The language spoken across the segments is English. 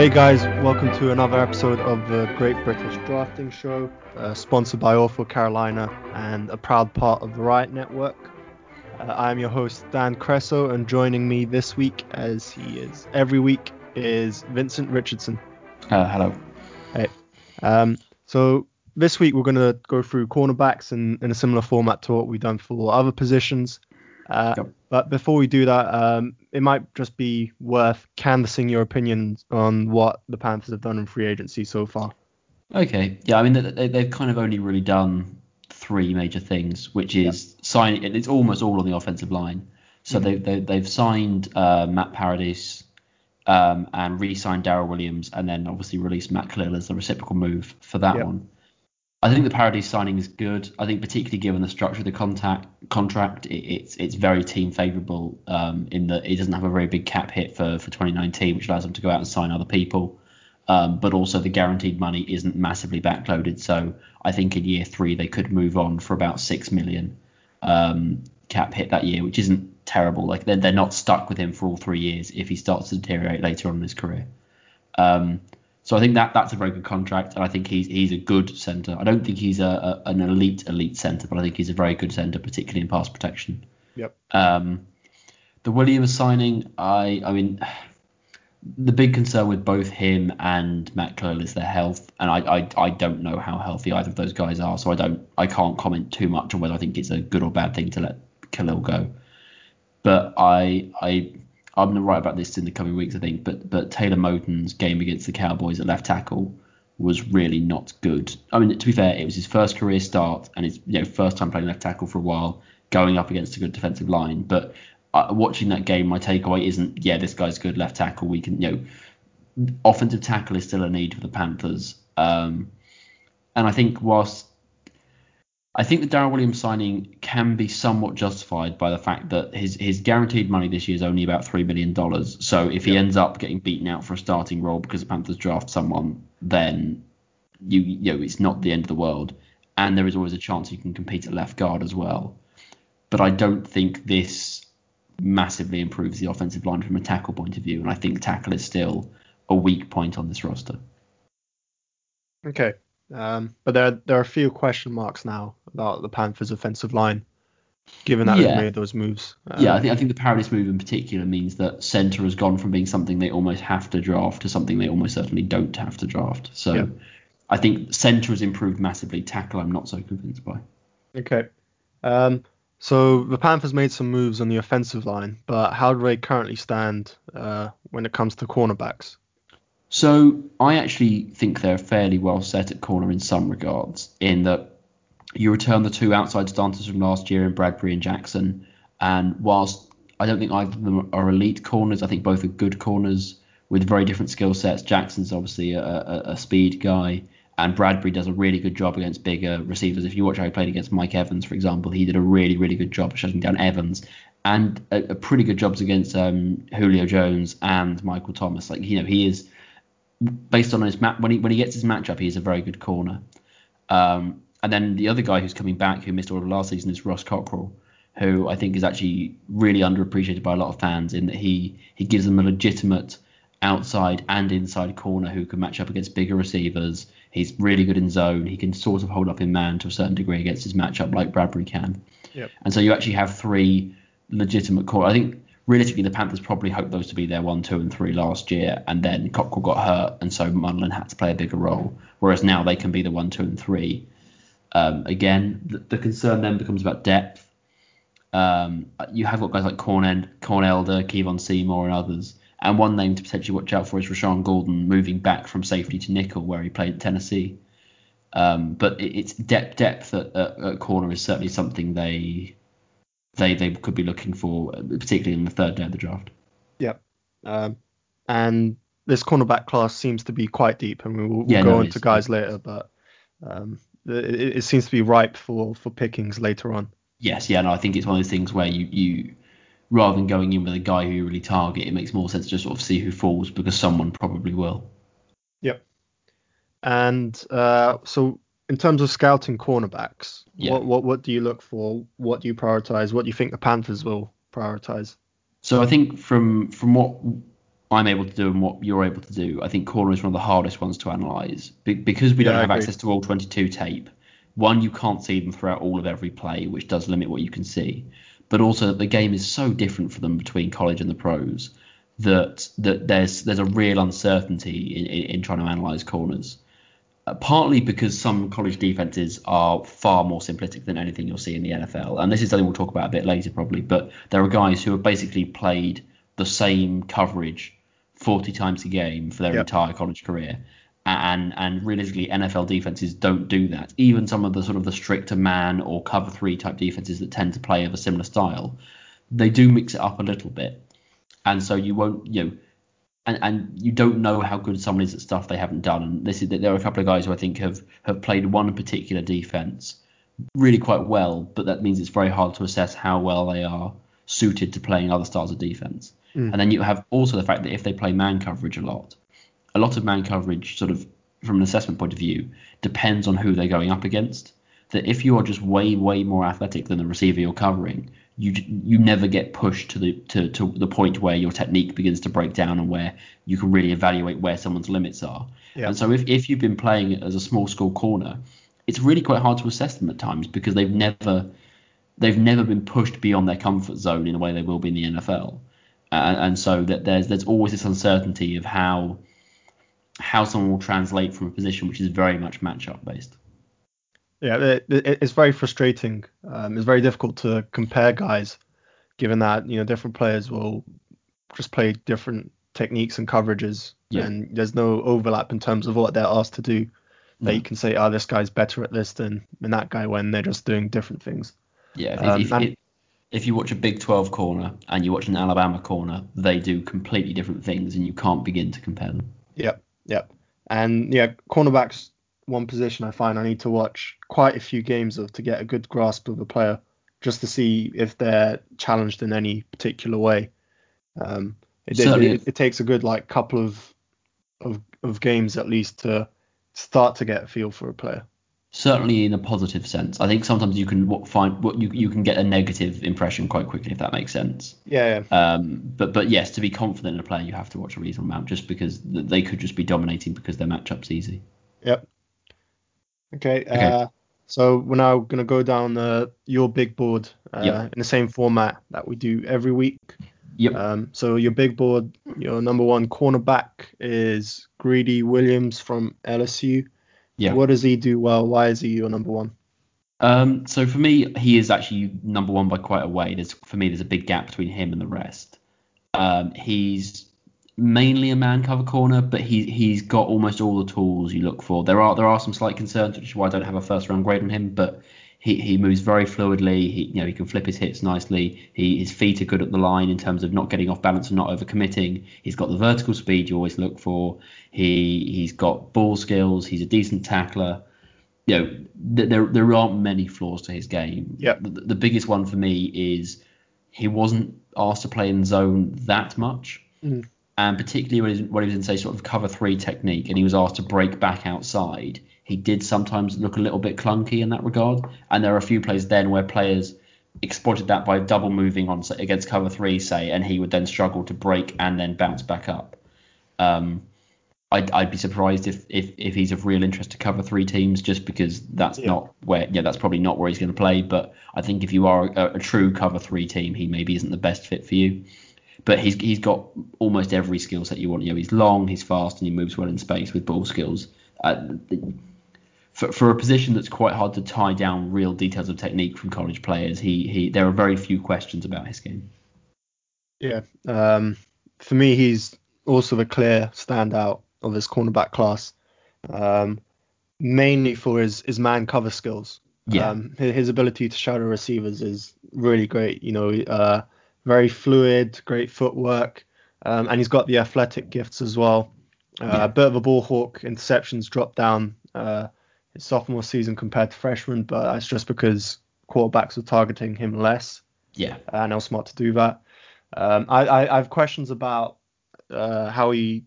Hey guys, welcome to another episode of the Great British Drafting Show, uh, sponsored by Awful Carolina and a proud part of the Riot Network. Uh, I am your host Dan Cresso, and joining me this week, as he is every week, is Vincent Richardson. Uh, hello. Hey. Um, so this week we're going to go through cornerbacks in, in a similar format to what we've done for other positions. Uh, yep. But before we do that, um, it might just be worth canvassing your opinions on what the Panthers have done in free agency so far. Okay, yeah, I mean they, they've kind of only really done three major things, which is yep. sign. It's almost all on the offensive line. So mm-hmm. they, they have signed uh, Matt Paradis um, and re-signed Daryl Williams, and then obviously released Matt Kalil as a reciprocal move for that yep. one. I think the Paradis signing is good. I think particularly given the structure of the contact, contract, it, it's it's very team favourable um, in that it doesn't have a very big cap hit for, for 2019, which allows them to go out and sign other people. Um, but also the guaranteed money isn't massively backloaded, so I think in year three they could move on for about six million um, cap hit that year, which isn't terrible. Like they're they're not stuck with him for all three years if he starts to deteriorate later on in his career. Um, so I think that that's a very good contract, and I think he's he's a good centre. I don't think he's a, a an elite elite centre, but I think he's a very good centre, particularly in pass protection. Yep. Um, the Williams signing, I I mean, the big concern with both him and Matt Kalil is their health, and I, I I don't know how healthy either of those guys are, so I don't I can't comment too much on whether I think it's a good or bad thing to let Kalil go. But I I I'm going to write about this in the coming weeks, I think. But but Taylor Moton's game against the Cowboys at left tackle was really not good. I mean, to be fair, it was his first career start and his you know first time playing left tackle for a while, going up against a good defensive line. But uh, watching that game, my takeaway isn't yeah this guy's good left tackle. We can you know offensive tackle is still a need for the Panthers. Um, and I think whilst I think the Daryl Williams signing can be somewhat justified by the fact that his his guaranteed money this year is only about three million dollars. So if he ends up getting beaten out for a starting role because the Panthers draft someone, then you you know it's not the end of the world, and there is always a chance you can compete at left guard as well. But I don't think this massively improves the offensive line from a tackle point of view, and I think tackle is still a weak point on this roster. Okay, um, but there there are a few question marks now about the Panthers' offensive line, given that yeah. they've made those moves. Um, yeah, I think I think the Paradis move in particular means that centre has gone from being something they almost have to draft to something they almost certainly don't have to draft. So yeah. I think centre has improved massively. Tackle, I'm not so convinced by. Okay. Um, so the Panthers made some moves on the offensive line, but how do they currently stand uh, when it comes to cornerbacks? So I actually think they're fairly well set at corner in some regards, in that you return the two outside starters from last year in Bradberry and Jackson, and whilst I don't think either of them are elite corners, I think both are good corners with very different skill sets. Jackson's obviously a, a, a speed guy, and Bradberry does a really good job against bigger receivers. If you watch how he played against Mike Evans, for example, he did a really, really good job shutting down Evans, and a, a pretty good jobs against um, Julio Jones and Michael Thomas. Like you know, he is based on his map when he when he gets his matchup, he is a very good corner. Um, and then the other guy who's coming back who missed all of last season is Ross Cockrell, who I think is actually really underappreciated by a lot of fans in that he he gives them a legitimate outside and inside corner who can match up against bigger receivers. He's really good in zone. He can sort of hold up in man to a certain degree against his matchup like Bradberry can. Yep. And so you actually have three legitimate core. I think realistically, the Panthers probably hoped those to be their one, two, and three last year, and then Cockrell got hurt, and so Munnerlyn had to play a bigger role. Whereas now they can be the one, two, and three. Um, again, the, the, concern then becomes about depth. Um, you have got guys like Corn, Corn Elder, Kevon Seymour, and others. And one name to potentially watch out for is Rashaan Gaulden moving back from safety to nickel, where he played at Tennessee. Um, but it, it's depth depth at, at, at, corner is certainly something they they they could be looking for, particularly in the third day of the draft. Yep. Um, and this cornerback class seems to be quite deep, and we'll, we'll yeah, go no, into guys later, but um, it, it, seems to be ripe for for pickings later on. Yes, yeah, no, I think it's one of those things where you you rather than going in with a guy who you really target, it makes more sense to just sort of see who falls because someone probably will. Yep. And uh, so in terms of scouting cornerbacks, yeah. what, what what do you look for? What do you prioritize? What do you think the Panthers will prioritize? So I think from from what I'm able to do and what you're able to do, I think corner is one of the hardest ones to analyse Be- because we don't have access to all 22 tape. One, you can't see them throughout all of every play, which does limit what you can see. But also, the game is so different for them between college and the pros that that there's there's a real uncertainty in, in, in trying to analyse corners. Uh, partly because some college defenses are far more simplistic than anything you'll see in the NFL. And this is something we'll talk about a bit later, probably. But there are guys who have basically played the same coverage 40 times a game for their Yep. entire college career. And and realistically, NFL defenses don't do that. Even some of the sort of the stricter man or cover three type defenses that tend to play of a similar style, they do mix it up a little bit. And so you won't, you know, and, and you don't know how good someone is at stuff they haven't done. And this is there are a couple of guys who I think have have played one particular defense really quite well, but that means it's very hard to assess how well they are suited to playing other styles of defense. Mm. And then you have also the fact that if they play man coverage a lot, a lot of man coverage sort of from an assessment point of view depends on who they're going up against. That if you are just way way more athletic than the receiver you're covering, you you never get pushed to the to, to the point where your technique begins to break down and where you can really evaluate where someone's limits are. Yeah. And so if, if you've been playing as a small school corner, it's really quite hard to assess them at times because they've never they've never been pushed beyond their comfort zone in a way they will be in the NFL. And, and so that there's there's always this uncertainty of how how someone will translate from a position which is very much matchup based. Yeah, it, it, it's very frustrating. Um, it's very difficult to compare guys, given that you know different players will just play different techniques and coverages, Yeah. and there's no overlap in terms of what they're asked to do. That No. you can say, oh, this guy's better at this than, than that guy when they're just doing different things. Yeah, if, Um, if, if, if you watch a Big 12 corner and you watch an Alabama corner, they do completely different things, and you can't begin to compare them. Yep, yep. And yeah, cornerbacks one position I find I need to watch quite a few games of to get a good grasp of a player, just to see if they're challenged in any particular way. Um, it, it, it, it takes a good like couple of of of games at least to start to get a feel for a player. Certainly in a positive sense. I think sometimes you can find what you you can get a negative impression quite quickly if that makes sense. Yeah, yeah. Um, but but yes, to be confident in a player, you have to watch a reasonable amount, just because they could just be dominating because their matchup's easy. Yep. Okay. Uh, so we're now gonna go down uh, your big board uh, Yep. in the same format that we do every week. Yep. Um, so your big board, your number one cornerback is Greedy Williams from LSU. yeah. What does he do well? Why is he your number one? Um, so for me, he is actually number one by quite a way. There's for me, there's a big gap between him and the rest. Um, he's mainly a man cover corner, but he he's got almost all the tools you look for. There are there are some slight concerns, which is why I don't have a first round grade on him, but he, he moves very fluidly. He you know he can flip his hits nicely. He his feet are good at the line in terms of not getting off balance and not overcommitting. He's got the vertical speed you always look for. He he's got ball skills. He's a decent tackler you know, th- there there aren't many flaws to his game. Yep. The, the biggest one for me is he wasn't asked to play in zone that much, Mm. And particularly when he, was, when he was in say sort of cover three technique, and he was asked to break back outside. He did sometimes look a little bit clunky in that regard, and there are a few plays then where players exploited that by double moving on say, against cover three, say, and he would then struggle to break and then bounce back up. Um, I'd, I'd be surprised if, if if he's of real interest to cover three teams, just because that's Yeah. not where yeah that's probably not where he's going to play. But I think if you are a, a true cover three team, he maybe isn't the best fit for you. But he's he's got almost every skill set you want. You know, he's long, he's fast, and he moves well in space with ball skills. Uh, for for a position that's quite hard to tie down real details of technique from college players, he he there are very few questions about his game. Yeah. Um, for me, he's also the clear standout of this cornerback class, um, mainly for his, his man cover skills. Yeah. Um, his, his ability to shadow receivers is really great. You know, uh, very fluid, great footwork, um, and he's got the athletic gifts as well. Uh, A bit of a ball hawk. Interceptions dropped down uh, his sophomore season compared to freshman, but that's just because quarterbacks are targeting him less Yeah. and how smart to do that. Um, I, I, I have questions about uh, how he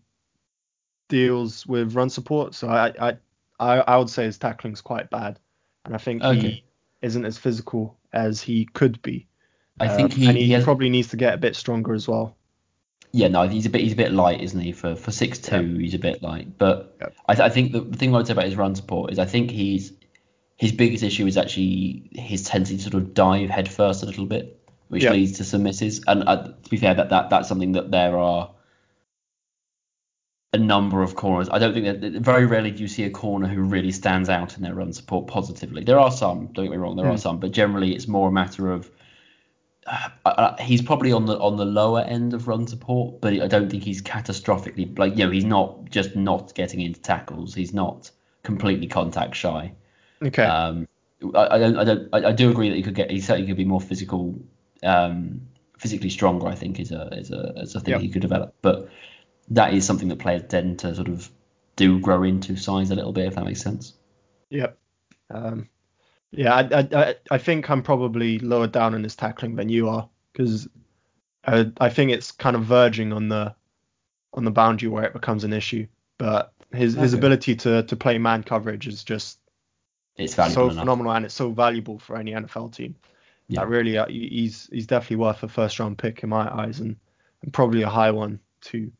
deals with run support. So I, I, I, I would say his tackling's quite bad, and I think Okay. he isn't as physical as he could be. I think Um, he, and he, he has probably needs to get a bit stronger as well. Yeah, no, he's a bit he's a bit light, isn't he? For for six two, yep. he's a bit light. But yep. I, I think the, the thing I would say about his run support is I think he's his biggest issue is actually his tendency to sort of dive headfirst a little bit, which yep. leads to some misses. And uh, to be fair, that, that that's something that there are a number of corners. I don't think that very rarely do you see a corner who really stands out in their run support positively. There are some, don't get me wrong, there mm. are hmm. some, but generally it's more a matter of uh, uh, he's probably on the on the lower end of run support, but I don't think he's catastrophically like you know he's not just not getting into tackles. He's not completely contact shy. Okay. Um, I, I don't I don't I, I, do agree that he could get he certainly could be more physical, um, physically stronger. I think is a is a is a thing yep. he could develop, but that is something that players tend to sort of do grow into size a little bit if that makes sense. Yep. Um, yeah, I, I I think I'm probably lower down in his tackling than you are because I, I think it's kind of verging on the on the boundary where it becomes an issue. But his okay. his ability to to play man coverage is just it's so enough. phenomenal and it's so valuable for any NFL team. Yeah. That really uh, he's he's definitely worth a first round pick in my eyes and, and probably a high one too.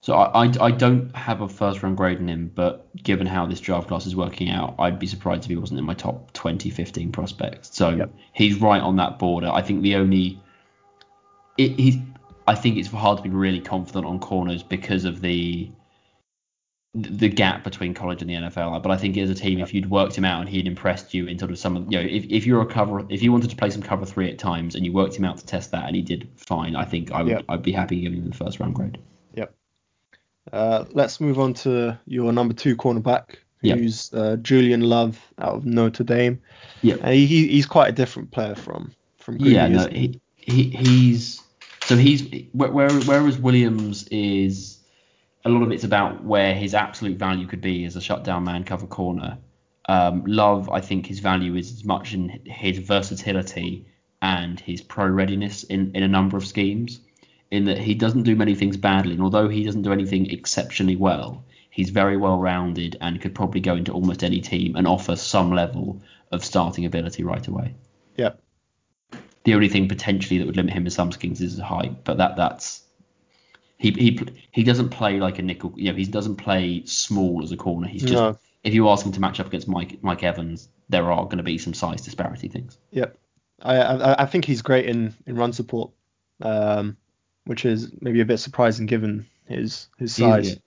So I, I, I, don't have a first round grade in him, but given how this draft class is working out, I'd be surprised if he wasn't in my top 20, 15 prospects. So yep. he's right on that border. I think the only it, he's I think it's hard to be really confident on corners because of the the gap between college and the NFL. But I think as a team, if you'd worked him out and he'd impressed you in sort of some of you know, if, if you're a cover, if you wanted to play some cover three at times and you worked him out to test that and he did fine, I think I would. I'd be happy giving him the first round grade. Uh, let's move on to your number two cornerback, who's yep. uh, Julian Love out of Notre Dame. Yeah, uh, he, he's quite a different player from from yeah. No, he, he he's so he's where, whereas Williams is a lot of it's about where his absolute value could be as a shutdown man cover corner. Um, Love, I think his value is as much in his versatility and his pro readiness in, in a number of schemes in that he doesn't do many things badly, and although he doesn't do anything exceptionally well, he's very well rounded and could probably go into almost any team and offer some level of starting ability right away. Yep. The only thing potentially that would limit him in some schemes is his height, but that that's he he he doesn't play like a nickel. You know, he doesn't play small as a corner. He's just no. if you ask him to match up against Mike Mike Evans, there are going to be some size disparity things. Yep. I I, I think he's great in in run support. Um, which is maybe a bit surprising given his his size.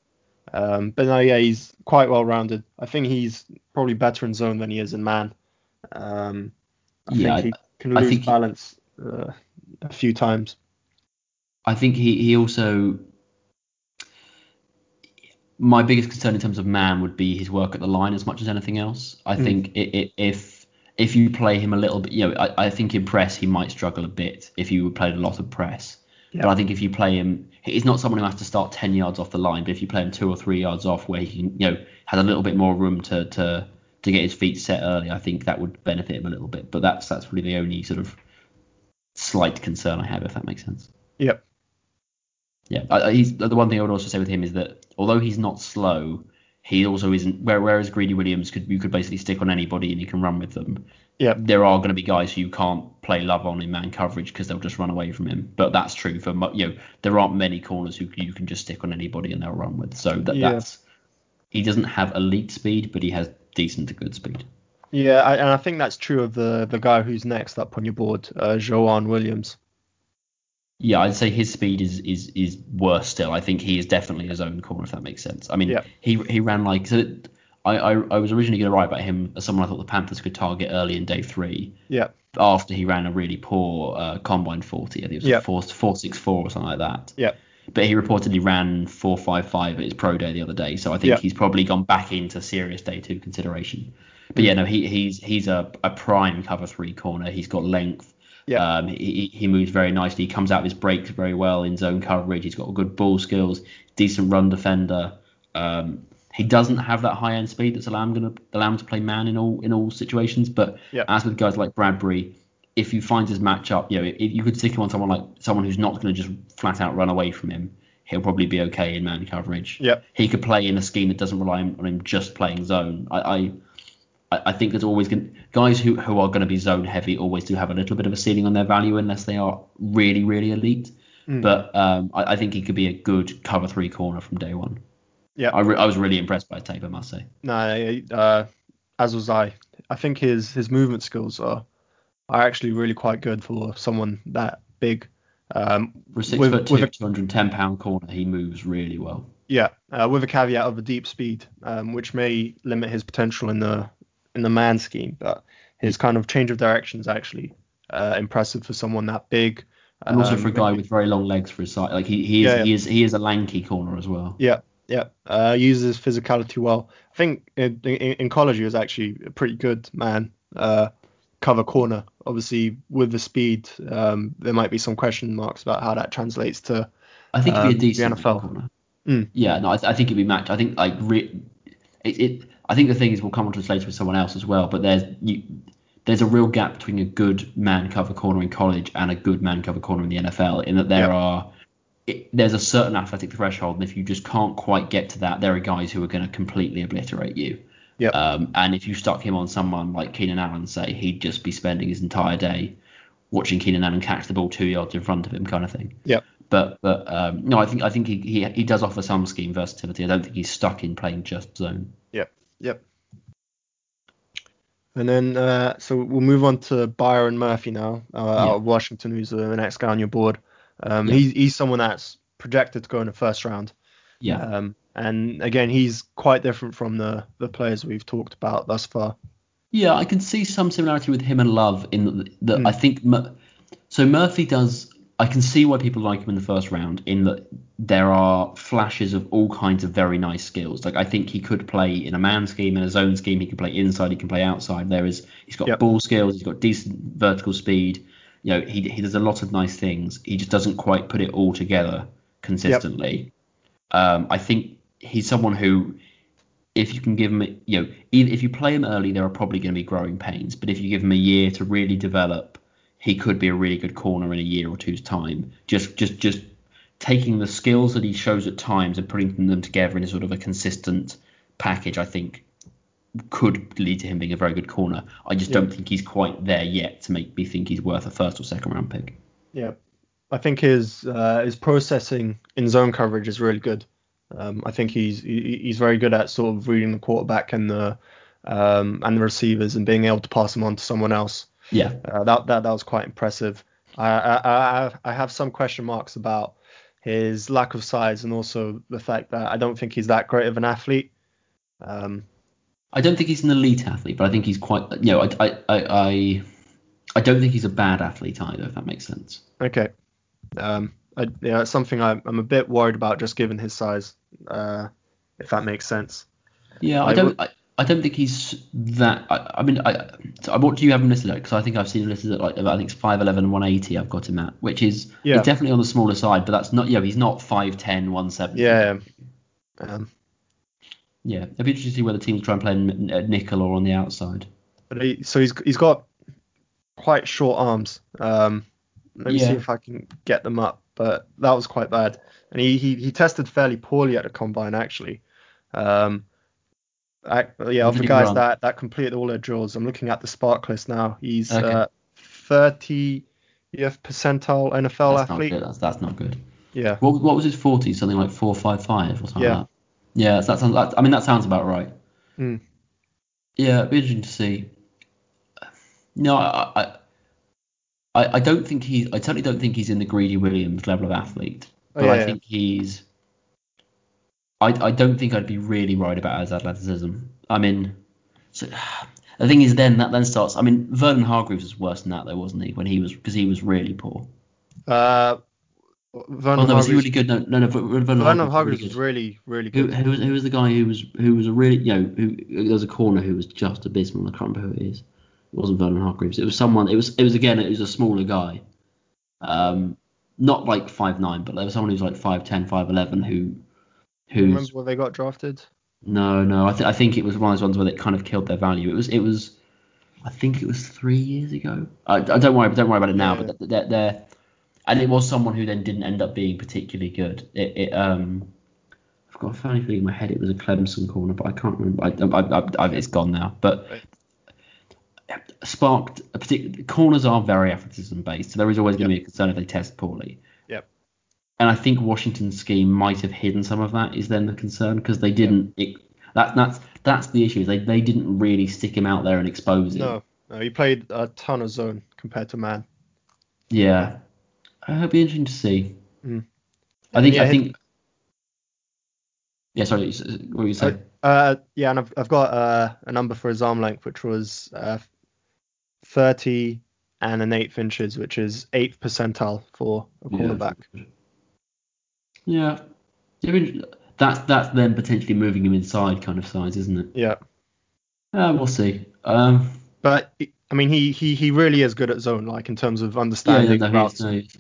Um, but no, yeah, he's quite well rounded. I think he's probably better in zone than he is in man. Um, I yeah, think he can lose balance uh, a few times. I think he, he also my biggest concern in terms of man would be his work at the line as much as anything else. I mm. think it, it, if if you play him a little bit, you know, I, I think in press he might struggle a bit if you played a lot of press. But I think if you play him, he's not someone who has to start 10 yards off the line. But if you play him two or three yards off, where he can, you know, has a little bit more room to to to get his feet set early, I think that would benefit him a little bit. But that's that's really the only sort of slight concern I have, if that makes sense. Yep. Yeah, I, he's the one thing I would also say with him is that although he's not slow, he also isn't. Whereas Greedy Williams could you could basically stick on anybody and he can run with them. Yeah. There are going to be guys who you can't play love on in man coverage because they'll just run away from him. But that's true for you know there aren't many corners who you can just stick on anybody and they'll run with. So that, yeah. that's he doesn't have elite speed, but he has decent to good speed. Yeah, I, and I think that's true of the the guy who's next up on your board, uh, Joejuan Williams. Yeah, I'd say his speed is is is worse still. I think he is definitely his own corner, if that makes sense. I mean, yeah. he he ran like so. I, I, I was originally going to write about him as someone I thought the Panthers could target early in day three. Yeah. After he ran a really poor uh, combine 40, I think it was yeah. four four six four or something like that. Yeah. But he reportedly ran four five five at his pro day the other day, so I think yeah. he's probably gone back into serious day two consideration. But yeah, no, he he's he's a, a prime cover three corner. He's got length. Yeah. Um, he, he moves very nicely. He comes out of his breaks very well in zone coverage. He's got good ball skills, decent run defender. Um, he doesn't have that high end speed that's allow him, gonna, allow him to play man in all in all situations. But as with guys like Bradberry, if you find his matchup, you know, if you could stick him on someone like someone who's not going to just flat out run away from him, he'll probably be okay in man coverage. Yeah. He could play in a scheme that doesn't rely on him just playing zone. I, I I think there's always going guys who, who are going to be zone heavy always do have a little bit of a ceiling on their value unless they are really really elite. Mm. But um, I, I, think he could be a good cover three corner from day one. Yeah, I, re- I was really impressed by tape, I must say. No, uh, as was I. I think his his movement skills are are actually really quite good for someone that big. Um, for a six with, foot two, 210 pound corner, he moves really well. Yeah, uh, with a caveat of a deep speed, um, which may limit his potential in the in the man scheme, but his kind of change of direction is actually uh, impressive for someone that big. And also for a um, guy with very long legs for his size, like he, he is yeah, yeah. he is he is a lanky corner as well. Yeah, yeah. Uh, uses physicality well. I think in, in, in, college he was actually a pretty good man. Uh, cover corner. Obviously, with the speed, um, there might be some question marks about how that translates to. I think it'd be a um, decent NFL. corner. Mm. Yeah, no, I, th- I, think it'd be matched. I think like re- it, it, I think the thing is we'll come on to this later with someone else as well. But there's you, there's a real gap between a good man cover corner in college and a good man cover corner in the NFL. In that there are it, there's a certain athletic threshold, and if you just can't quite get to that, there are guys who are going to completely obliterate you. Yep. Um, and if you stuck him on someone like Keenan Allen, say, he'd just be spending his entire day watching Keenan Allen catch the ball two yards in front of him, kind of thing. Yep. But but um, no, I think I think he, he he does offer some scheme versatility. I don't think he's stuck in playing just zone. Yep. Yep. And then uh, so we'll move on to Byron Murphy now, uh, out of Washington, who's the next guy on your board. Um, he's he's someone that's projected to go in the first round. Yeah. Um, and again, he's quite different from the the players we've talked about thus far. Yeah, I can see some similarity with him and Love in that mm. I think so. Murphy does I can see why people like him in the first round in that there are flashes of all kinds of very nice skills. Like I think he could play in a man scheme, in a zone scheme. He can play inside. He can play outside. There is he's got yep. ball skills. He's got decent vertical speed. You know he he does a lot of nice things. He just doesn't quite put it all together consistently. Yep. Um, I think he's someone who if you can give him, you know, if you play him early, there are probably going to be growing pains. But if you give him a year to really develop he could be a really good corner in a year or two's time. Just just just taking the skills that he shows at times and putting them together in a sort of a consistent package, I think could lead to him being a very good corner. I just don't think he's quite there yet to make me think he's worth a first or second round pick. Yeah, I think his uh, his processing in zone coverage is really good. Um, I think he's he's very good at sort of reading the quarterback and the um, and the receivers and being able to pass them on to someone else. Yeah, uh, that, that that was quite impressive. I, I I have some question marks about his lack of size and also the fact that I don't think he's that great of an athlete. Um, I don't think he's an elite athlete, but I think he's quite. You know, I I I I don't think he's a bad athlete either. If that makes sense. Okay. Um, I, yeah, it's something I'm, I'm a bit worried about just given his size. Uh, if that makes sense. Yeah, I, I don't. I, I don't think he's that. I, I mean, I, so what do you have him listed at? Because I think I've seen him listed at like I think it's 5'11", 180. I've got him at, which is yeah. he's definitely on the smaller side, but that's not. Yeah, he's not 5'10", 170. Yeah. Um, yeah, it'd be interesting to see whether teams try and play nickel or on the outside. But he, so he's he's got quite short arms. Um, let me yeah. see if I can get them up, but that was quite bad. And he, he, he tested fairly poorly at the combine actually. Um, I, yeah, of the guys run? that that completed all their drills, I'm looking at the SPARQ list now. He's okay. uh, 30th percentile NFL that's athlete. Not that's, that's not good. Yeah. What, what was his 40? Something like 455 or something yeah. like that. Yeah, that sounds. That, I mean, that sounds about right. Mm. Yeah, it'd be interesting to see. No, I, I, I don't think he's. I certainly don't think he's in the Greedy Williams level of athlete, but oh, yeah, I think he's I, I don't think I'd be really worried about his athleticism. I mean, so, the thing is, then that then starts. I mean, Vernon Hargreaves was worse than that, though, wasn't he? When he was because he was really poor. Uh, Vernon oh, no, was he really good? No, no, no. Vernon, Vernon Hargreaves, was really, really good. Who, who, was, who was the guy who was who was a really you know who there was a corner who was just abysmal. I can't remember who it is. It wasn't Vernon Hargreaves. It was someone. It was it was again. It was a smaller guy. Um, not like five nine, but there was someone who was like five ten, five eleven who who remember where they got drafted? No, no. I, th- I think it was one of those ones where it kind of killed their value. It was it was I think it was three years ago. I, I don't worry don't worry about it now, yeah. but they're, they're and it was someone who then didn't end up being particularly good. It, it um I've got a funny feeling in my head it was a Clemson corner, but I can't remember. I, I, I, it's gone now, but. Right. Sparked a particular corners are very athleticism based, so there is always going to yep. be a concern if they test poorly. Yep. and I think Washington's scheme might have hidden some of that. Is then the concern because they didn't. It, that that's that's the issue. They they didn't really stick him out there and expose him. No, no, he played a ton of zone compared to man. Yeah, it'll be interesting to see. Mm. I think Yeah, I think. Yeah, sorry. What were you saying? Uh, yeah, and I've, I've got uh, a number for his arm length, which was uh, 30 and an eighth inches, which is eighth percentile for a cornerback. Yeah. Yeah, I mean, That's that's then potentially moving him inside kind of size, isn't it? Yeah, Uh, we'll see. Um, but I mean, he, he he really is good at zone, like in terms of yeah, understanding no, routes no, he's-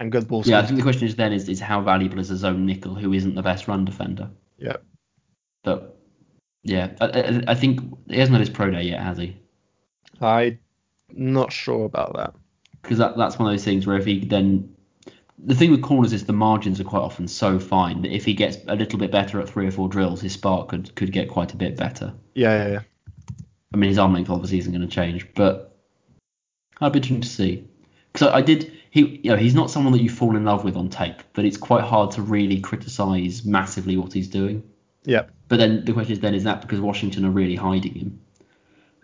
and good ball yeah. I think the question is then is, is how valuable is a zone nickel who isn't the best run defender? Yeah. But yeah, I, I, I think he hasn't had his pro day yet, has he? I'm not sure about that. Because that, that's one of those things where if he then the thing with corners is the margins are quite often so fine that if he gets a little bit better at three or four drills, his SPARQ could could get quite a bit better. Yeah, yeah, yeah. I mean, his arm length obviously isn't going to change, but I'd be interested to see. Because I, I did, he, you know, he's not someone that you fall in love with on tape, but it's quite hard to really criticise massively what he's doing. Yeah. But then the question is, then is that because Washington are really hiding him?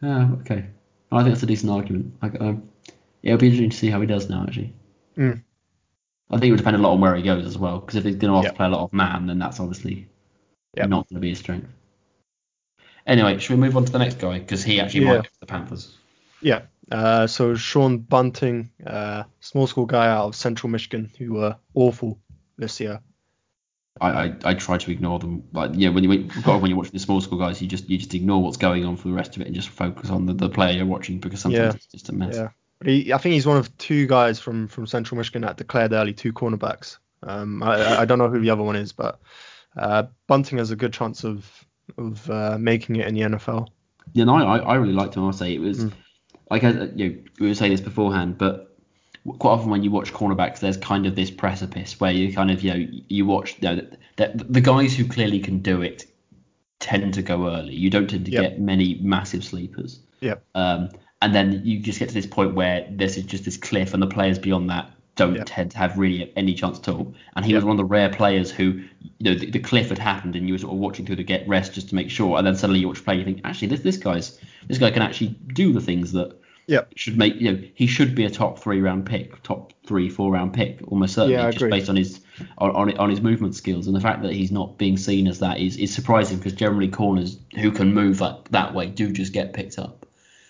Yeah, okay. I think that's a decent argument. I, um, it'll be interesting to see how he does now, actually. Mm. I think it would depend a lot on where he goes as well, because if he's going to have Yeah. to play a lot of man, then that's obviously Yeah. not going to be his strength. Anyway, should we move on to the next guy? Because he actually Yeah. might go the Panthers. Yeah. Uh, so Sean Bunting, uh, small school guy out of Central Michigan, who were awful this year. I, I, I try to ignore them. Like yeah, when you when, God, when you watch the small school guys, you just you just ignore what's going on for the rest of it and just focus on the, the player you're watching because sometimes Yeah. it's just a mess. Yeah. But he, I think he's one of two guys from, from Central Michigan that declared early two cornerbacks. Um, I- I, I don't know who the other one is, but uh, Bunting has a good chance of of uh, making it in the NFL. Yeah, no, I, I really liked him. I'll say it was Mm. like I, you know, we were saying this beforehand, but quite often when you watch cornerbacks, there's kind of this precipice where you kind of you know you watch you know that, that the guys who clearly can do it tend to go early. You don't tend to Yep. get many massive sleepers. Yep. Um, and then you just get to this point where this is just this cliff, and the players beyond that don't Yep. tend to have really any chance at all. And he Yep. was one of the rare players who, you know, the, the cliff had happened, and you were sort of watching through to get rest just to make sure, and then suddenly you watch play, and you think, actually, this this guy's this guy can actually do the things that Yep. should make you know he should be a top three round pick, top three four round pick, almost certainly, Yeah, just agree. based on his on, on on his movement skills, and the fact that he's not being seen as that is is surprising because generally corners who can move like that way do just get picked up.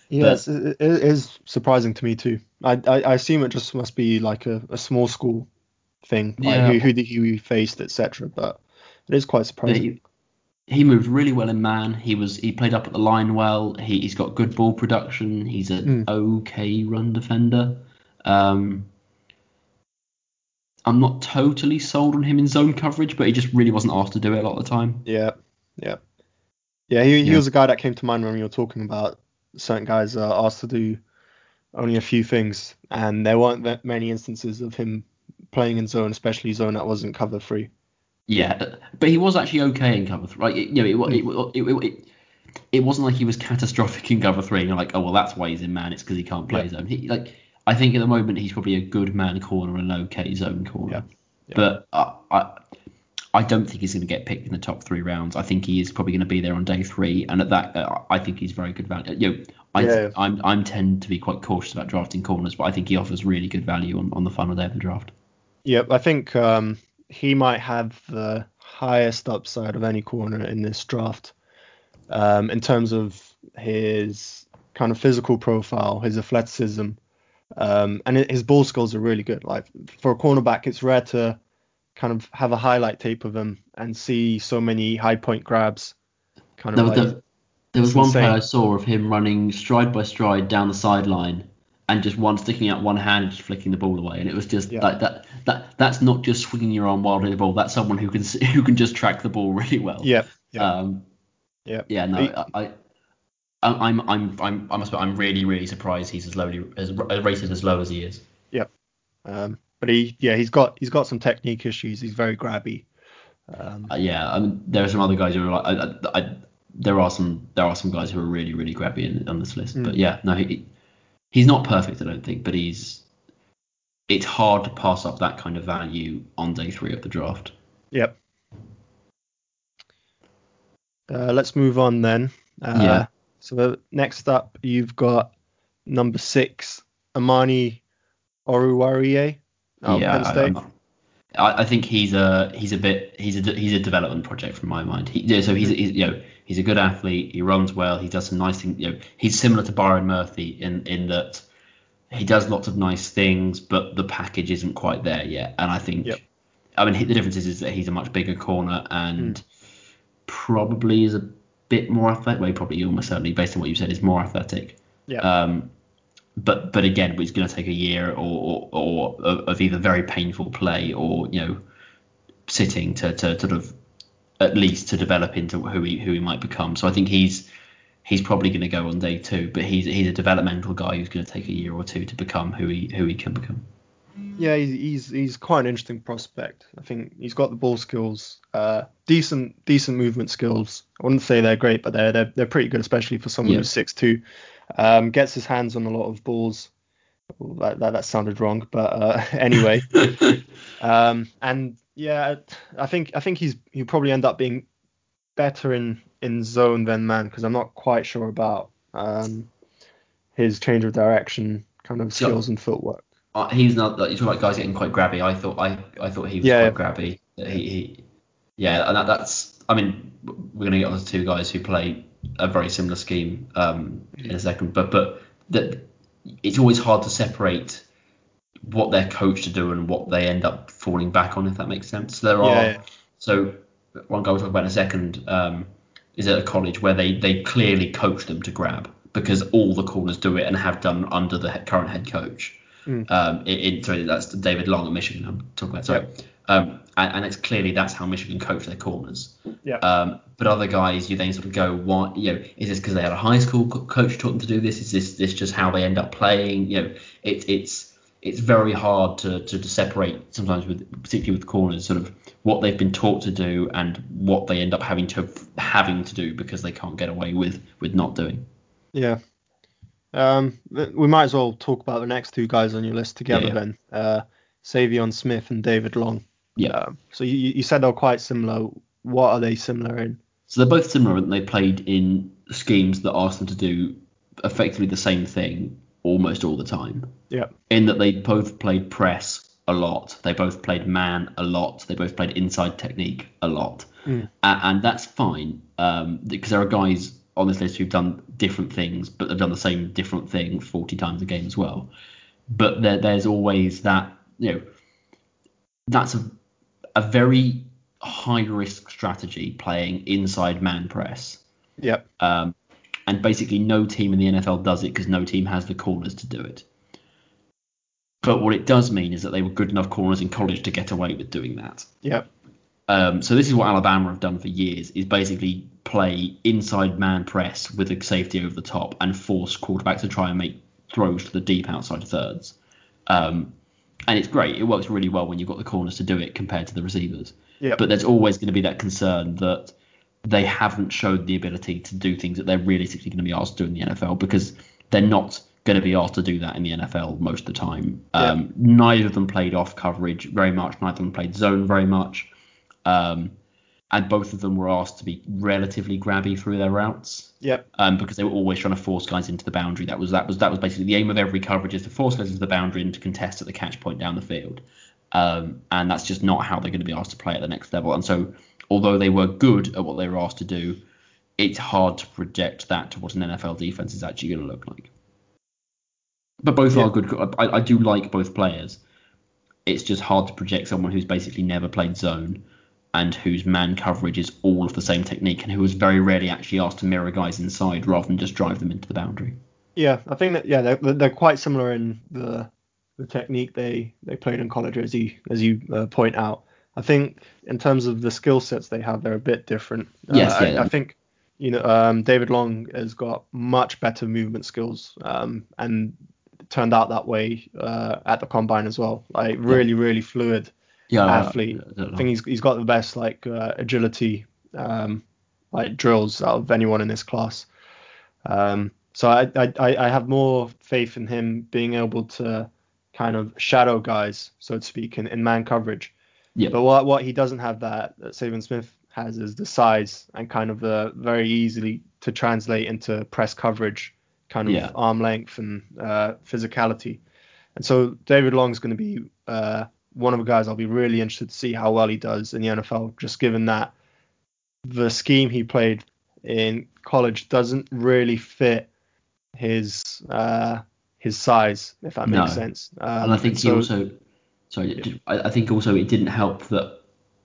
Yes, it, it is surprising to me too. I, I, I assume it just must be like a, a small school thing, like Yeah. who, who, the- who he faced, etc. But it is quite surprising. he, he moved really well in man. He was he played up at the line well. He, he's got good ball production. He's an Mm. okay run defender. Um, I'm not totally sold on him in zone coverage, but he just really wasn't asked to do it a lot of the time. Yeah, yeah, yeah. He, he Yeah. was a guy that came to mind when you were talking about certain guys are asked to do only a few things, and there weren't that many instances of him playing in zone, especially zone that wasn't cover free. Yeah, but he was actually okay in cover three. Like, you know, it, it, it, it, it, wasn't like he was catastrophic in cover three. And you're like, oh well, that's why he's in man. It's because he can't play Yeah. zone. He, like, I think at the moment he's probably a good man corner and an okay zone corner. Yeah. Yeah. But I, I, I don't think he's going to get picked in the top three rounds. I think he is probably going to be there on day three, and at that, uh, I think he's very good value. You know, I, Yeah. I'm, I'm tend to be quite cautious about drafting corners, but I think he offers really good value on, on the final day of the draft. Yep, I think um, he might have the highest upside of any corner in this draft um, in terms of his kind of physical profile, his athleticism, um, and his ball skills are really good. Like for a cornerback, it's rare to kind of have a highlight tape of him and see so many high point grabs. Kind of was- like, there, there was one play. I saw of him running stride by stride down the sideline and just one sticking out one hand and just flicking the ball away, and it was just Yeah. like that. That that's not just swinging your arm wildly at the ball. That's someone who can who can just track the ball really well. yeah, yeah, Um, yeah. yeah. No, He- I. I I'm I'm I'm I must be, I'm really really surprised he's as lowly as rated as low as he is. Um, but he, yeah, he's got he's got some technique issues. He's very grabby. Um, Uh, yeah, I mean, there are some other guys who are like, I, I, there are some, there are some guys who are really, really grabby in, on this list. Mm. But yeah, no, he, he's not perfect, I don't think, but he's, it's hard to pass up that kind of value on day three of the draft. Yep. Uh, let's move on then. Uh, Yeah. So next up, you've got number six, Amani Oruwariye. Out yeah, Penn I, State. I, I think he's a he's a bit he's a he's a development project from my mind. He, yeah, so he's, he's you know he's a good athlete. He runs well. He does some nice things. You know, he's similar to Byron Murphy in in that he does lots of nice things, but the package isn't quite there yet. And I think Yep. I mean the difference is, is that he's a much bigger corner and Hmm. probably is a bit more athletic. Well, he probably almost certainly based on what you said is more athletic. Yeah. Um, but but again, it's going to take a year or, or, or of either very painful play or you know sitting to, to sort of at least to develop into who he who he might become. So I think he's he's probably going to go on day two, but he's he's a developmental guy who's going to take a year or two to become who he who he can become. Yeah, he's, he's he's quite an interesting prospect. I think he's got the ball skills, uh, decent decent movement skills. I wouldn't say they're great, but they're they're, they're pretty good, especially for someone Yeah. who's six two. Um, gets his hands on a lot of balls. That that, that sounded wrong, but uh, anyway. Um, and yeah, I think I think he's he'll probably end up being better in in zone than man because I'm not quite sure about um, his change of direction kind of skills and footwork. Uh, he's not. you're talking about guys getting quite grabby. I thought I I thought he was Yeah. quite grabby. He, he yeah, and that, that's. I mean, we're gonna get on to two guys who play a very similar scheme um, in a second, but but that it's always hard to separate what they're coached to do and what they end up falling back on, if that makes sense. There are Yeah, yeah. so one guy we'll talk about in a second um, is at a college where they they clearly coach them to grab because all the corners do it and have done under the current head coach. Mm. Um, in, in sorry, that's David Long at Michigan. I'm talking about sorry. Um, and, and it's clearly that's how Michigan coach their corners. Yeah. Um, but other guys, you then sort of go, what? You know, is this because they had a high school co- coach taught them to do this? Is this this just how they end up playing? You know, it's it's it's very hard to, to, to separate sometimes with particularly with corners sort of what they've been taught to do and what they end up having to having to do because they can't get away with with not doing. Yeah. Um, we might as well talk about the next two guys on your list together Yeah. then. Uh, Saivion Smith and David Long. Yeah. Um, so you, you said they're quite similar. What are they similar in? So they're both similar and they played in schemes that asked them to do effectively the same thing almost all the time. Yeah. In that they both played press a lot, they both played man a lot, they both played inside technique a lot, Mm. And that's fine um, because there are guys on this list who've done different things, but they've done the same different thing 40 times a game as well. But there, there's always that, you know, that's a, a very high risk strategy playing inside man press. Yeah. Um, and basically, no team in the NFL does it because no team has the corners to do it. But what it does mean is that they were good enough corners in college to get away with doing that. Yeah. Um, so this is what Alabama have done for years: is basically play inside man press with a safety over the top and force quarterbacks to try and make throws to the deep outside thirds. Um, and it's great; it works really well when you've got the corners to do it compared to the receivers. Yeah. But there's always going to be that concern that they haven't showed the ability to do things that they're realistically going to be asked to do in the NFL because they're not going to be asked to do that in the NFL most of the time. Um, Neither of them played off coverage very much. Neither of them played zone very much. Um, and both of them were asked to be relatively grabby through their routes Yeah. um, because they were always trying to force guys into the boundary. That was that was that was basically the aim of every coverage is to force guys into the boundary and to contest at the catch point down the field. Um, and that's just not how they're going to be asked to play at the next level. And so, although they were good at what they were asked to do, it's hard to project that to what an NFL defense is actually going to look like. But both are good. I, I do like both players. It's just hard to project someone who's basically never played zone and whose man coverage is all of the same technique and who was very rarely actually asked to mirror guys inside rather than just drive them into the boundary. Yeah. I think that yeah they're, they're quite similar in the the technique they they played in college as you as you uh, point out. I think in terms of the skill sets they have, they're a bit different. Yes, Uh, I- yeah. I, think you know um, David Long has got much better movement skills um, and turned out that way uh, at the combine as well. Like really really fluid Yeah, athlete. I. I think he's he's got the best like uh, agility um, like drills out of anyone in this class. Um, so I, I I have more faith in him being able to kind of shadow guys, so to speak, in, in man coverage. Yeah. But what what he doesn't have that that Saivion Smith has is the size and kind of the very easily to translate into press coverage, kind of Yeah. arm length and uh, physicality. And so David Long's going to be uh, one of the guys I'll be really interested to see how well he does in the NFL, just given that the scheme he played in college doesn't really fit his uh, his size, if that makes No. sense. Um, and I think he so- also, sorry, I, I think also it didn't help that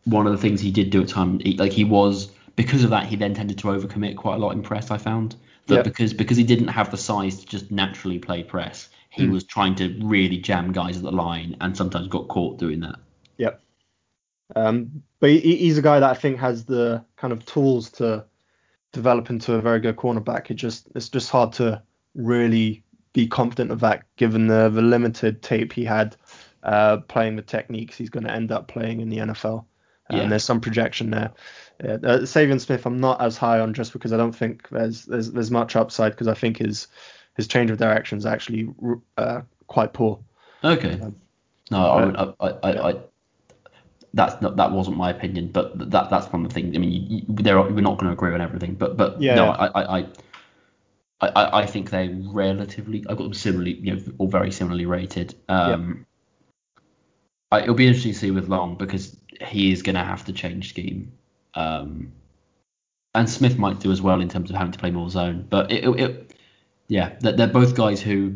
one of the things he did do at time, he, like he was because of that, he then tended to overcommit quite a lot in press. I found that Yeah. because because he didn't have the size to just naturally play press, he Hmm. was trying to really jam guys at the line, and sometimes got caught doing that. Yep. Um, but he, he's a guy that I think has the kind of tools to develop into a very good cornerback. It just it's just hard to really be confident of that given the, the limited tape he had uh, playing the techniques he's going to end up playing in the NFL. Yeah. And there's some projection there. Uh, uh, Saivion Smith, I'm not as high on just because I don't think there's there's there's much upside because I think his his change of direction is actually uh, quite poor. Okay. Um, No, I, I, I, I, that's not that wasn't my opinion, but that that's one of the things. I mean, you, you, there are, we're not going to agree on everything, but but Yeah, no, yeah. I, I, I, I, I think they're relatively. I've got them similarly, you know, or very similarly rated. Um, I, it'll be interesting to see with Long because he is going to have to change scheme. Um, and Smith might do as well in terms of having to play more zone, but it, it, it yeah, they're, they're both guys who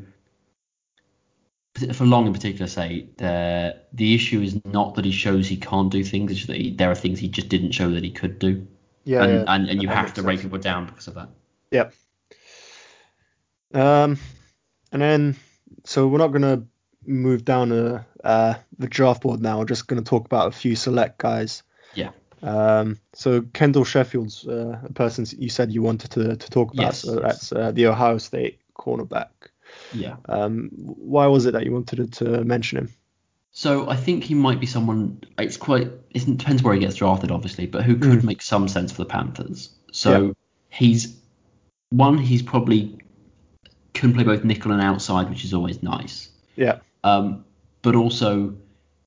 for Long in particular, say the the issue is not that he shows he can't do things; it's that he, there are things he just didn't show that he could do, Yeah, and, yeah, and and you have to rate people down because of that. Yep. Um, and then so we're not gonna move down uh, uh, the draft board now. We're just gonna talk about a few select guys. Yeah. Um, so Kendall Sheffield's uh, a person you said you wanted to, to talk about. Yes, so that's uh, the Ohio State cornerback. Yeah. Um, why was it that you wanted to mention him? So I think he might be someone. It's quite. It depends where he gets drafted, obviously, but who could Mm. make some sense for the Panthers. So he's one. He's probably can play both nickel and outside, which is always nice. Yeah. Um, but also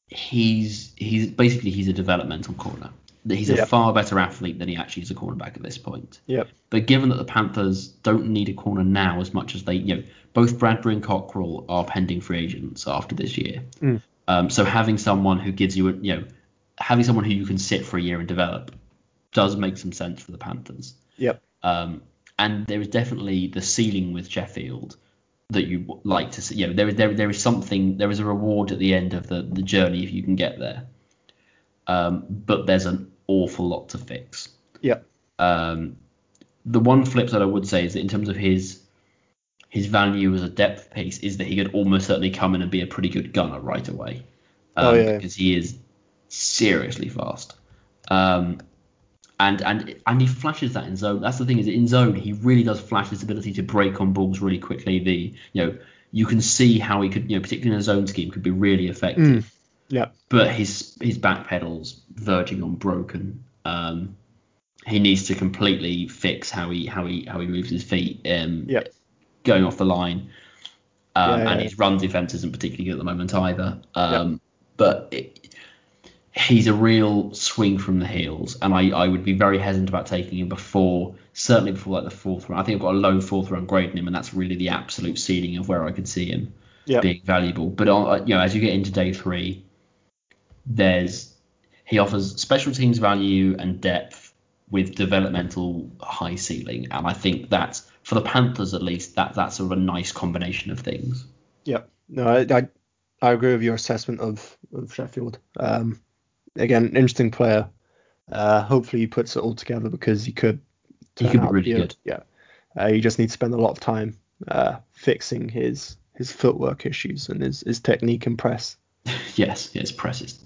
he's he's basically he's a developmental corner. He's a far better athlete than he actually is a cornerback at this point. Yep. But given that the Panthers don't need a corner now as much as they, you know, both Bradberry and Cockrell are pending free agents after this year. Mm. Um, so having someone who gives you, a, you know, having someone who you can sit for a year and develop does make some sense for the Panthers. Yep. Um, and there is definitely the ceiling with Sheffield that you like to see. You know, there, there, there is something, there is a reward at the end of the, the journey if you can get there. Um, but there's an awful lot to fix. Yeah. Um, the one flip that I would say is that in terms of his his value as a depth piece is that he could almost certainly come in and be a pretty good gunner right away. Um, Oh, yeah. Because he is seriously fast. Um, and and and he flashes that in zone. That's the thing is in zone he really does flash his ability to break on balls really quickly. The you know you can see how he could you know particularly in a zone scheme could be really effective. Mm. Yep. But his his back pedals verging on broken. Um, he needs to completely fix how he how he how he moves his feet. Um, Yep. going off the line. Um, Yeah, and his run defense isn't particularly good at the moment either. Um, But it, he's a real swing from the heels, and I, I would be very hesitant about taking him before, certainly before like the fourth round. I think I've got a low fourth round grade in him, and that's really the absolute ceiling of where I could see him Yep. being valuable. But on, you know, as you get into day three, there's he offers special teams value and depth with developmental high ceiling, and I think that's for the Panthers at least that that's sort of a nice combination of things. Yeah, No, I, I I agree with your assessment of, of Sheffield. Um, again, interesting player. Uh, hopefully he puts it all together because he could. He could be really good. Yeah. Uh, you just need to spend a lot of time uh, fixing his his footwork issues and his, his technique and press. yes, yes, presses.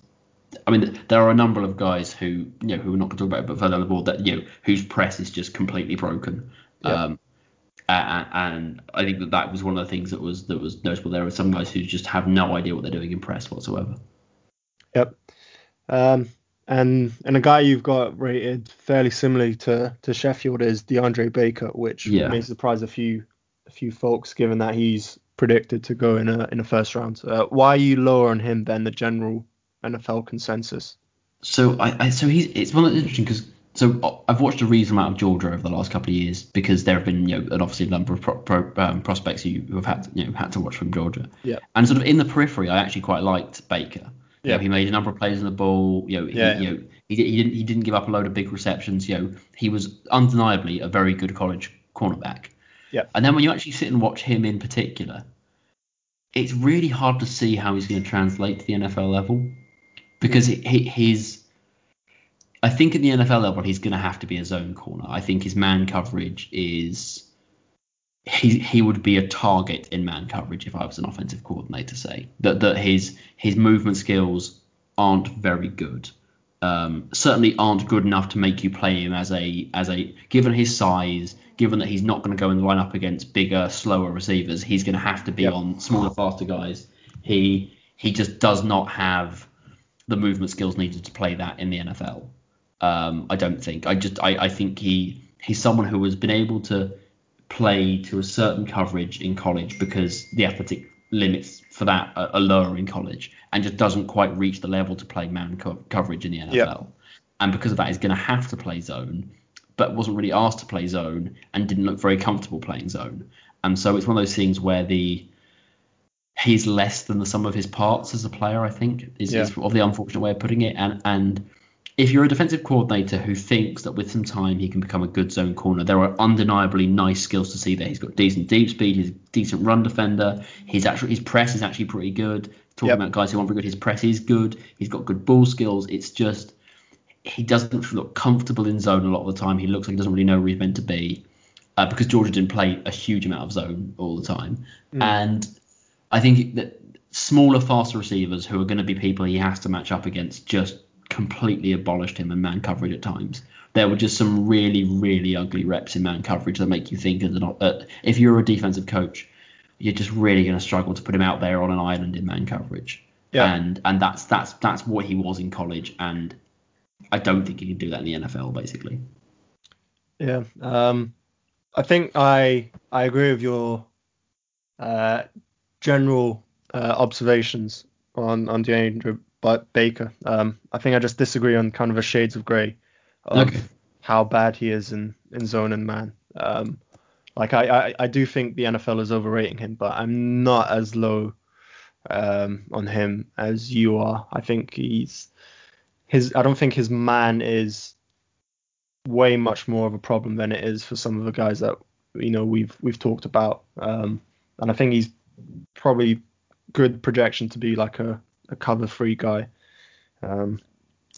I mean, there are a number of guys who you know who we're not going to talk about, but further on the board that you know whose press is just completely broken. Yeah. Um, and, and I think that that was one of the things that was that was noticeable. There are some guys who just have no idea what they're doing in press whatsoever. Yep. Um, and and a guy you've got rated fairly similarly to, to Sheffield is DeAndre Baker, which Yeah. may surprise a few a few folks, given that he's predicted to go in a in a first round. Uh, why are you lower on him than the general NFL consensus? So I, I so he's it's one that's interesting because so uh, I've watched a reasonable amount of Georgia over the last couple of years because there have been you know an obviously a number of pro, pro, um, prospects who, who have had to, you know had to watch from Georgia. Yeah. And sort of in the periphery, I actually quite liked Baker. You Yeah. know, he made a number of plays in the ball. You know, he, Yeah. you know, he, he didn't he didn't give up a load of big receptions. You know, he was undeniably a very good college cornerback. Yeah. And then when you actually sit and watch him in particular, it's really hard to see how he's going to translate to the NFL level because he, he, he's. I think at the NFL level he's going to have to be a zone corner. I think his man coverage is. He he would be a target in man coverage if I was an offensive coordinator. Say that that his his movement skills aren't very good. Um, certainly aren't good enough to make you play him as a as a given his size, given that he's not going to go and line up against bigger, slower receivers. He's going to have to be Yep. on smaller, faster guys. He he just does not have the movement skills needed to play that in the NFL. Um, I don't think. I just I, I think he he's someone who has been able to play to a certain coverage in college because the athletic limits for that are, are lower in college and just doesn't quite reach the level to play man co- coverage in the NFL. Yeah. And because of that, he's going to have to play zone, but wasn't really asked to play zone and didn't look very comfortable playing zone. And so it's one of those things where the he's less than the sum of his parts as a player. I think is, is of the unfortunate way of putting it. And and if you're a defensive coordinator who thinks that with some time he can become a good zone corner, there are undeniably nice skills to see there. He's got decent deep speed, he's a decent run defender. He's actually his press is actually pretty good. Talking Yep. about guys who aren't very good, his press is good. He's got good ball skills. It's just he doesn't look comfortable in zone a lot of the time. He looks like he doesn't really know where he's meant to be uh, because Georgia didn't play a huge amount of zone all the time. And I think that smaller, faster receivers who are going to be people he has to match up against just completely abolished him in man coverage at times. There were just some really, really ugly reps in man coverage that make you think as an, uh, if you're a defensive coach, you're just really going to struggle to put him out there on an island in man coverage. Yeah. And and that's that's that's what he was in college, and I don't think he can do that in the NFL, basically. Yeah. Um, I think I I agree with your uh, general uh, observations on on DeAndre Baker. Um, I think I just disagree on kind of a shades of grey of Okay. how bad he is in in zone and man. Um, like I, I I do think the NFL is overrating him, but I'm not as low um, on him as you are. I think he's his. I don't think his man is way much more of a problem than it is for some of the guys that you know we've we've talked about. Um, and I think he's probably good projection to be like a, a cover free guy. Um,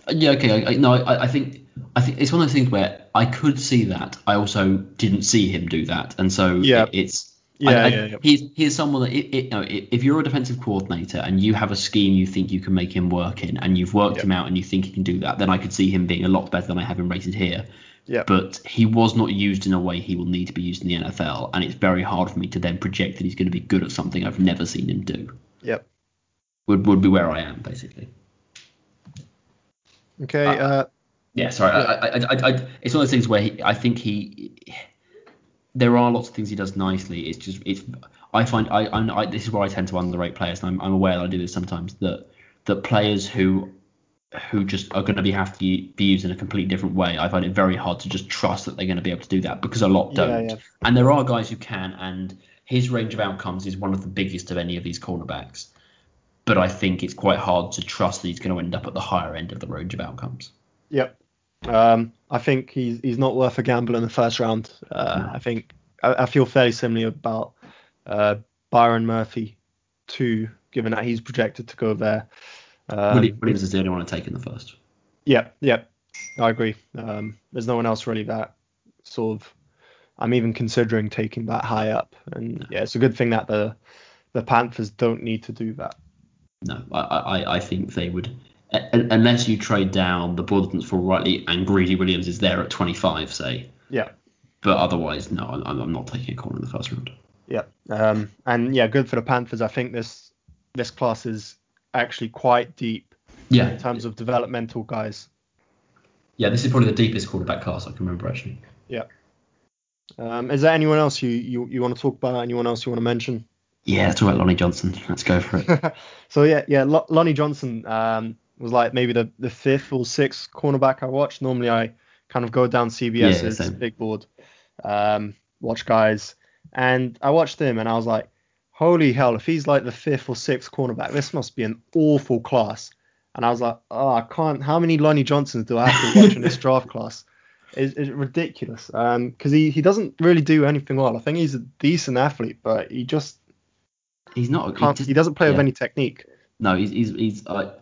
Yeah, okay. I, I, no, I, I think I think it's one of those things where I could see that. I also didn't see him do that, and so Yeah. it, it's. Yeah, yeah, yeah. He's he's someone that it, it, you know, if you're a defensive coordinator and you have a scheme you think you can make him work in, and you've worked him out and you think he can do that, then I could see him being a lot better than I have him rated here. Yeah. But he was not used in a way he will need to be used in the NFL, and it's very hard for me to then project that he's going to be good at something I've never seen him do. Yep. Would would be where I am basically. Okay. Uh, Uh, Yeah, sorry. I, I, I, I, it's one of those things where he, I think he, there are lots of things he does nicely. It's just, it's, I find, I, I'm, I, this is where I tend to underrate players, and I'm, I'm aware that I do this sometimes. That that players who, who just are going to be have to be used in a completely different way. I find it very hard to just trust that they're going to be able to do that because a lot don't. yeah. And there are guys who can, and his range of outcomes is one of the biggest of any of these cornerbacks. But I think it's quite hard to trust that he's going to end up at the higher end of the range of outcomes. Yep. Um, I think he's he's not worth a gamble in the first round. Uh, I think I, I feel fairly similarly about uh, Byron Murphy too, given that he's projected to go there. Um, Williams is the only one to take in the first. Yeah, yeah, I agree. Um, there's no one else really that sort of. I'm even considering taking that high up, and yeah, it's a good thing that the the Panthers don't need to do that. No, I, I, I think they would, unless you trade down the Bulletins for Rightly and Greedy Williams is there at 25, say. Yeah, But otherwise, no, I'm, I'm not taking a corner in the first round. yeah, um, and yeah, good for the Panthers. I think this this class is actually quite deep Yeah, in terms of developmental guys. yeah, this is probably the deepest quarterback class I can remember actually. Yeah. Um, is there anyone else you, you, you want to talk about? Anyone else you want to mention? Yeah, let's talk about Lonnie Johnson. Let's go for it. so yeah, yeah, L- Lonnie Johnson um, was like maybe the, the fifth or sixth cornerback I watched. Normally I kind of go down CBS's yeah, big board, um, watch guys, and I watched him and I was like, holy hell, if he's like the fifth or sixth cornerback, this must be an awful class. And I was like, oh, I can't. How many Lonnie Johnsons do I have to watch in this draft class? It's, it's ridiculous. Because um, he, he doesn't really do anything well. I think he's a decent athlete, but he just he's not. He, just, he, doesn't play yeah. with any technique. No, he's he's, he's like.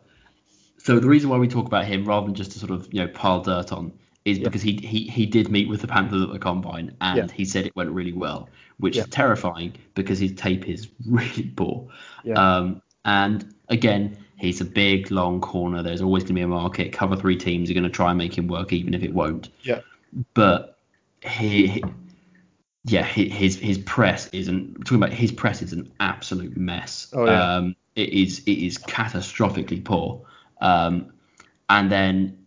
So the reason why we talk about him rather than just to sort of you know pile dirt on is yeah. because he, he he did meet with the Panthers at the combine and yeah. he said it went really well, which is terrifying because his tape is really poor. Um, and again, He's a big, long corner. There's always going to be a market. Cover three teams are going to try and make him work, even if it won't. Yeah. But he, he yeah, his his press isn't talking about his press is an absolute mess. Oh, yeah. Um, it is it is catastrophically poor. Um, and then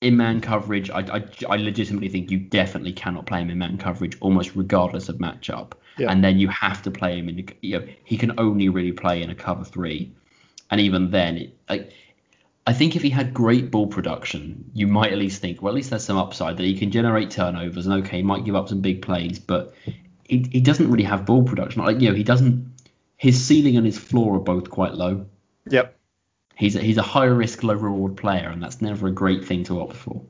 in man coverage, I, I, I legitimately think you definitely cannot play him in man coverage, almost regardless of matchup. Yeah. And then you have to play him in. You know, he can only really play in a cover three and even then, it, I, I think if he had great ball production, you might at least think, well, at least there's some upside that he can generate turnovers, and okay, he might give up some big plays, but he, he doesn't really have ball production. Like you know, he doesn't. His ceiling and his floor are both quite low. Yep. He's a, he's a high risk, low reward player, and that's never a great thing to opt for.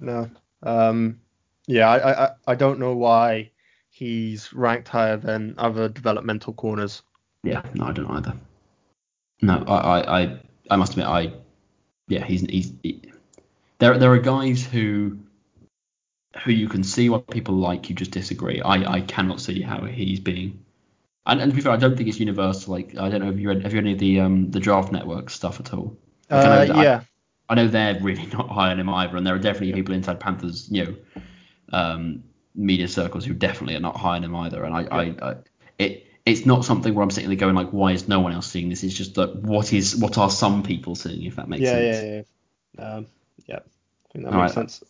No. Um. Yeah, I I I don't know why he's ranked higher than other developmental corners. Yeah, no, I don't either. No, I, I, I I must admit, I, yeah, he's, he's, he, there, there are guys who, who you can see what people like, you just disagree. I, I cannot see how he's being, and, and to be fair, I don't think it's universal. Like, I don't know if you read, have you read any of the, um, the draft network stuff at all? Like, uh, I yeah. I, I, know they're really not high on him either, and there are definitely people inside Panthers, you know, um, media circles who definitely are not high on him either. And I, yeah. I, I, it, it's not something where I'm sitting there going like, why is no one else seeing this? It's just like, what is what are some people seeing? If that makes yeah, sense. Yeah, yeah, yeah. Um, yeah. I think that All makes right. sense.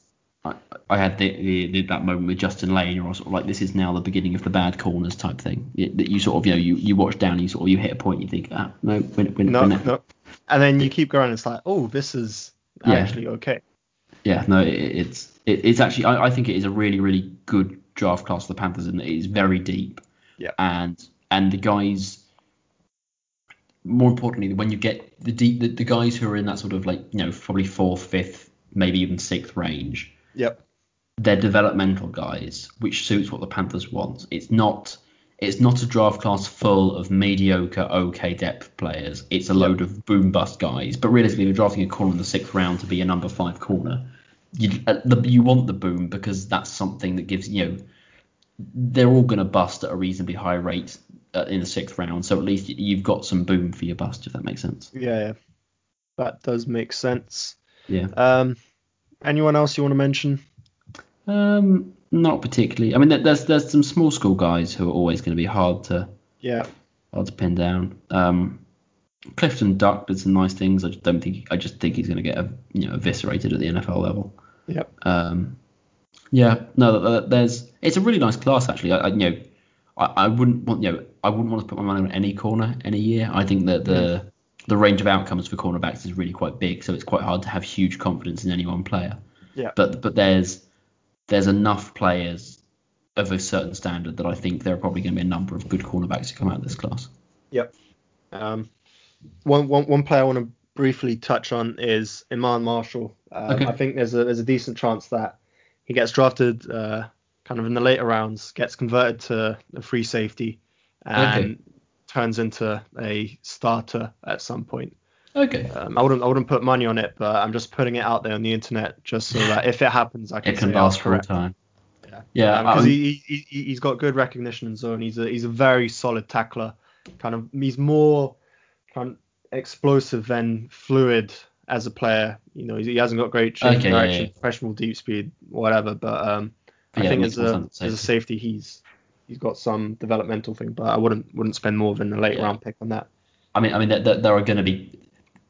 I, I had the, the, that moment with Justin Layne, or sort of like this is now the beginning of the bad corners type thing. That you sort of you know you, you watch down, you sort of you hit a point, you think ah no, when, when, no, when no, and then you keep going, it's like oh this is yeah. actually okay. Yeah, no, it, it's it, it's actually I, I think it is a really really good draft class for the Panthers, and it is very deep. Yeah. And and the guys more importantly when you get the deep the, the guys who are in that sort of like you know probably fourth fifth maybe even sixth range yep they're developmental guys which suits what the panthers want it's not it's not a draft class full of mediocre okay depth players it's a load of boom bust guys but realistically you're drafting a corner in the sixth round to be a number five corner you, uh, the, you want the boom because that's something that gives you know they're all going to bust at a reasonably high rate uh, in the sixth round, so at least you've got some boom for your bust, if that makes sense. Yeah, yeah. that does make sense. Yeah. Um, anyone else you want to mention? Um, not particularly. I mean, there's there's some small school guys who are always going to be hard to yeah hard to pin down. Um, Clifton Duck did some nice things. I just don't think I just think he's going to get a, you know eviscerated at the NFL level. Yep. Um, yeah, no, there's it's a really nice class actually. I, I you know I, I wouldn't want you know I wouldn't want to put my money on any corner any year. I think that the. The range of outcomes for cornerbacks is really quite big, so it's quite hard to have huge confidence in any one player. Yeah. But but there's there's enough players of a certain standard that I think there are probably going to be a number of good cornerbacks to come out of this class. Yep. Um, one, one, one player I want to briefly touch on is Iman Marshall. Um, okay. I think there's a there's a decent chance that he gets drafted uh, kind of in the later rounds, gets converted to a free safety, and okay. Turns into a starter at some point. Okay. Um, I wouldn't I wouldn't put money on it, but I'm just putting it out there on the internet just so that if it happens, I can. It can last for a time. Yeah. Yeah. Because um, he, he he's got good recognition in zone. He's a he's a very solid tackler. Kind of he's more kind of explosive than fluid as a player. You know, he hasn't got great change okay, direction, yeah, yeah. professional deep speed, whatever. But um, I yeah, think as a as a safety, he's he's got some developmental thing. But I wouldn't wouldn't spend more than a late round pick on that. I mean, I mean, there, there are going to be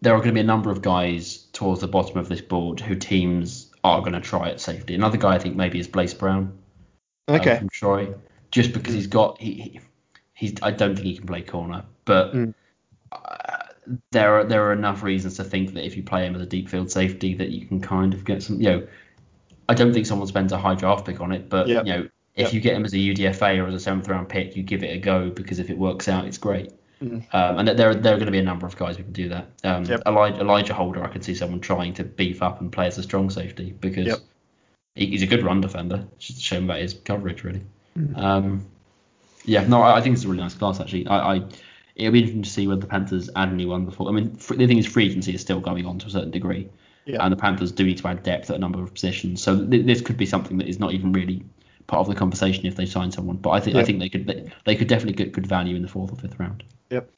there are going to be a number of guys towards the bottom of this board who teams are going to try at safety. Another guy I think maybe is Blace Brown. uh, Okay. from Troy, just because he's got he, he he's I don't think he can play corner, but Mm. uh, there are there are enough reasons to think that if you play him as a deep field safety that you can kind of get some you know I don't think someone spends a high draft pick on it, but Yep. you know if Yep. you get him as a UDFA or as a seventh round pick, you give it a go because if it works out, it's great. Mm. Um, and there, there are going to be a number of guys who can do that. Um, Yep. Alijah, Alijah Holder, I could see someone trying to beef up and play as a strong safety because Yep. he, he's a good run defender. It's just a shame about his coverage, really. Mm. Um, yeah, no, I, I think it's a really nice class actually. I, I it'll be interesting to see whether the Panthers add anyone before. I mean, the thing is, free agency is still going on to a certain degree, Yeah. and the Panthers do need to add depth at a number of positions. So th- this could be something that is not even really part of the conversation if they sign someone. But I think I think they could they, they could definitely get good value in the fourth or fifth round. Yep.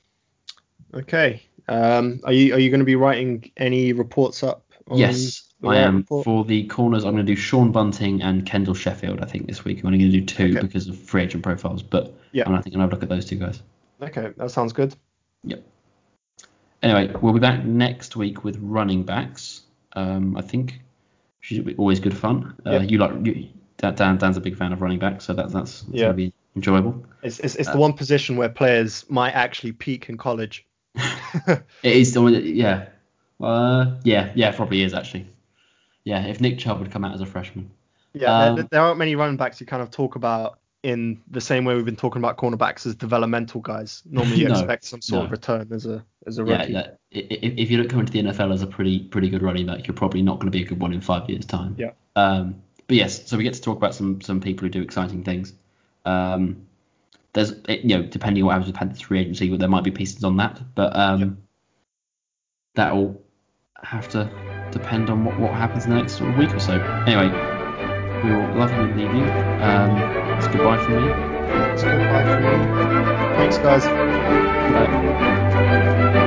Okay. Um, are you are you going to be writing any reports up? On Yes, I am. report? For the corners, I'm going to do Sean Bunting and Kendall Sheffield. I think this week I'm only going to do two Okay. because of free agent profiles. But Yeah. I'm, I think I'll have a look at those two guys. Okay, that sounds good. Yep. Anyway, we'll be back next week with running backs. Um, I think should be always good fun. Uh, Yeah. You like you, Dan, Dan? Dan's a big fan of running back, so that's that's, that's Yeah. going to be enjoyable. It's it's, it's Uh, the one position where players might actually peak in college. It is, the- one, yeah, uh, yeah, yeah, probably is actually. Yeah, if Nick Chubb would come out as a freshman. Yeah, Um, there, there aren't many running backs you kind of talk about in the same way we've been talking about cornerbacks as developmental guys. Normally you No, expect some sort no. of return as a as a Yeah, rookie. yeah. I- i- If you don't come into the NFL as a pretty pretty good running back, you're probably not going to be a good one in five years' time. Yeah. Um, but yes, so we get to talk about some some people who do exciting things. Um, there's it- you know depending on what happens with Panthers free agency, there might be pieces on that, but um, Yep. that will have to depend on what, what happens in the next sort of week or so. Anyway, we will love you and leave you. Um, it's goodbye from me. It's goodbye from me. Thanks guys. Bye.